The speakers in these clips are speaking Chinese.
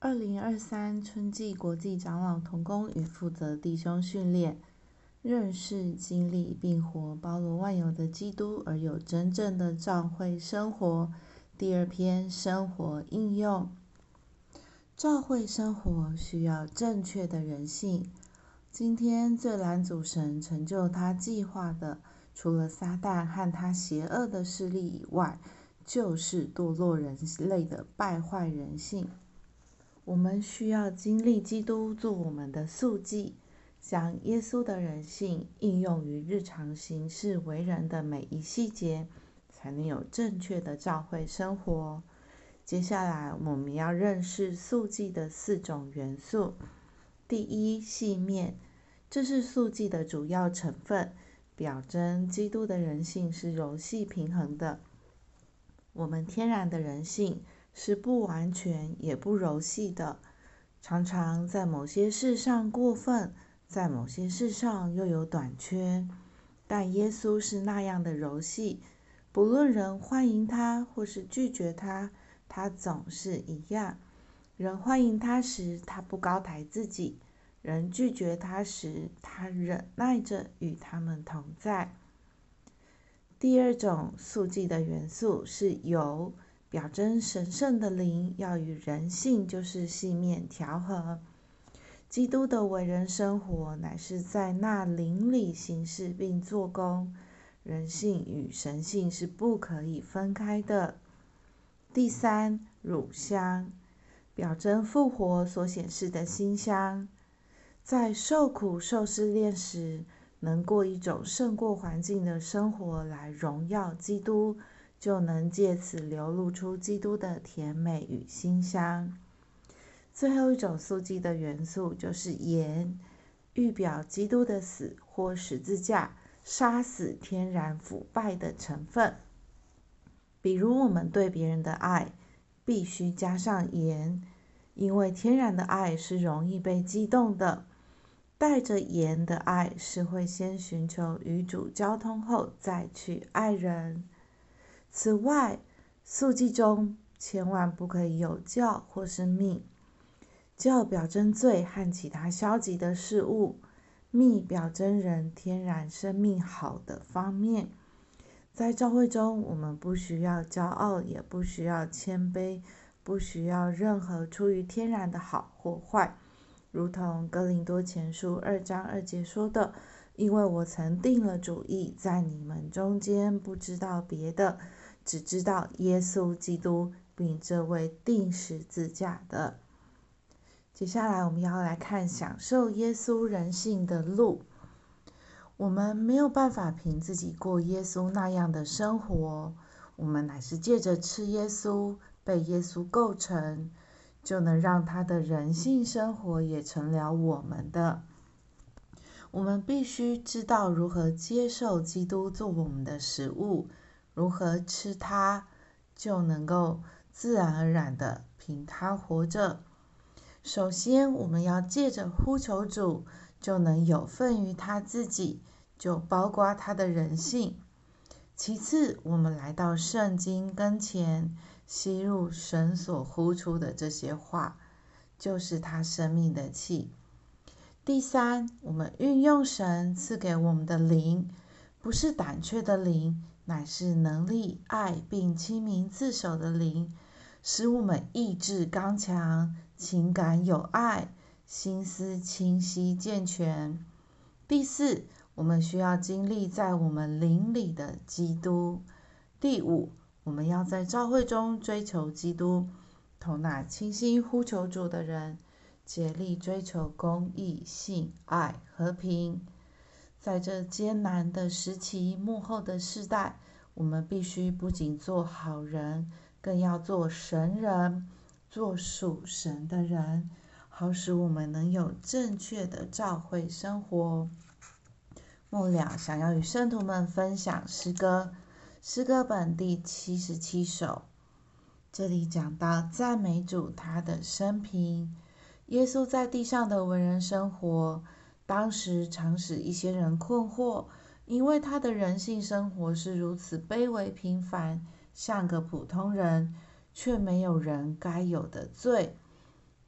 二零二三春季国际长老同工与负责弟兄训练，认识、经历并活包罗万有的基督，而有真正的教会生活。第二篇生活应用，教会生活需要正确的人性。今天最难主神成就他计划的，除了撒旦和他邪恶的势力以外，就是堕落人类的败坏人性。我们需要经历基督做我们的素祭，将耶稣的人性应用于日常行事为人的每一细节，才能有正确的教会生活。接下来我们要认识素祭的四种元素。第一，细面，这是素祭的主要成分，表征基督的人性是柔细平衡的。我们天然的人性。是不完全也不柔细的，常常在某些事上过分，在某些事上又有短缺。但耶稣是那样的柔细，不论人欢迎他或是拒绝他，他总是一样。人欢迎他时，他不高抬自己；人拒绝他时，他忍耐着与他们同在。第二种素祭的元素是油。表征神圣的灵要与人性，就是细面调和。基督的为人生活，乃是在那灵里行事并做工。人性与神性是不可以分开的。第三，乳香，表征复活所显示的馨香。在受苦受试炼时，能过一种胜过环境的生活，来荣耀基督。就能借此流露出基督的甜美与馨香。最后一种素祭的元素就是盐，预表基督的死或十字架杀死天然腐败的成分。比如我们对别人的爱，必须加上盐，因为天然的爱是容易被激动的。带着盐的爱是会先寻求与主交通后再去爱人。此外，素祭中千万不可以有教或是密。教表征罪和其他消极的事物，密表征人天然生命好的方面。在教会中，我们不需要骄傲，也不需要谦卑，不需要任何出于天然的好或坏。如同哥林多前书二章二节说的：“因为我曾定了主意，在你们中间不知道别的。”只知道耶稣基督，并这位定十字架的。接下来，我们要来看享受耶稣人性的路。我们没有办法凭自己过耶稣那样的生活，我们乃是借着吃耶稣、被耶稣构成，就能让他的人性生活也成了我们的。我们必须知道如何接受基督做我们的食物。如何吃它，就能够自然而然的凭它活着。首先，我们要借着呼求主，就能有份于他自己，就包括他的人性。其次，我们来到圣经跟前，吸入神所呼出的这些话，就是他生命的气。第三，我们运用神赐给我们的灵，不是胆怯的灵。乃是能力、爱并亲民自守的灵，使我们意志刚强，情感有爱，心思清晰健全。第四，我们需要经历在我们灵里的基督。第五，我们要在教会中追求基督，同那清心呼求主的人，竭力追求公义、性、爱、和平。在这艰难的时期、幕后的世代，我们必须不仅做好人，更要做神人，做属神的人，好使我们能有正确的教会生活。末了，想要与圣徒们分享诗歌，诗歌本第七十七首，这里讲到赞美主他的生平，耶稣在地上的为人生活。当时常使一些人困惑，因为他的人性生活是如此卑微平凡，像个普通人，却没有人该有的罪。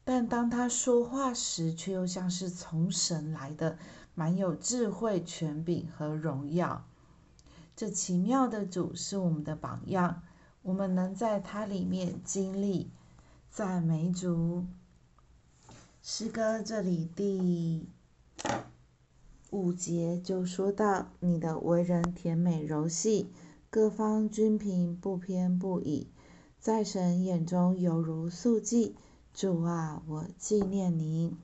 但当他说话时，却又像是从神来的，满有智慧、权柄和荣耀。这奇妙的主是我们的榜样，我们能在他里面经历赞美主。诗歌这里第五节就说到：“你的为人甜美柔细，各方均平，不偏不倚，在神眼中犹如素祭。主啊，我纪念你。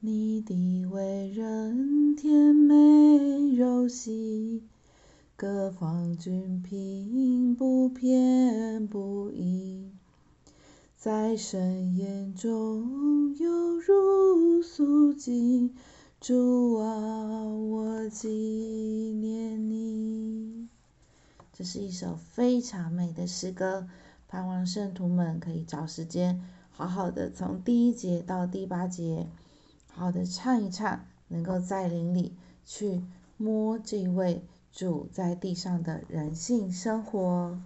你的为人甜美柔细。”各方均平，不偏不倚，在神眼中犹如素净。主啊，我纪念你。这是一首非常美的诗歌，盼望圣徒们可以找时间，好好的从第一节到第八节，好好的唱一唱，能够在灵里去摸这位。主在地上的人性生活。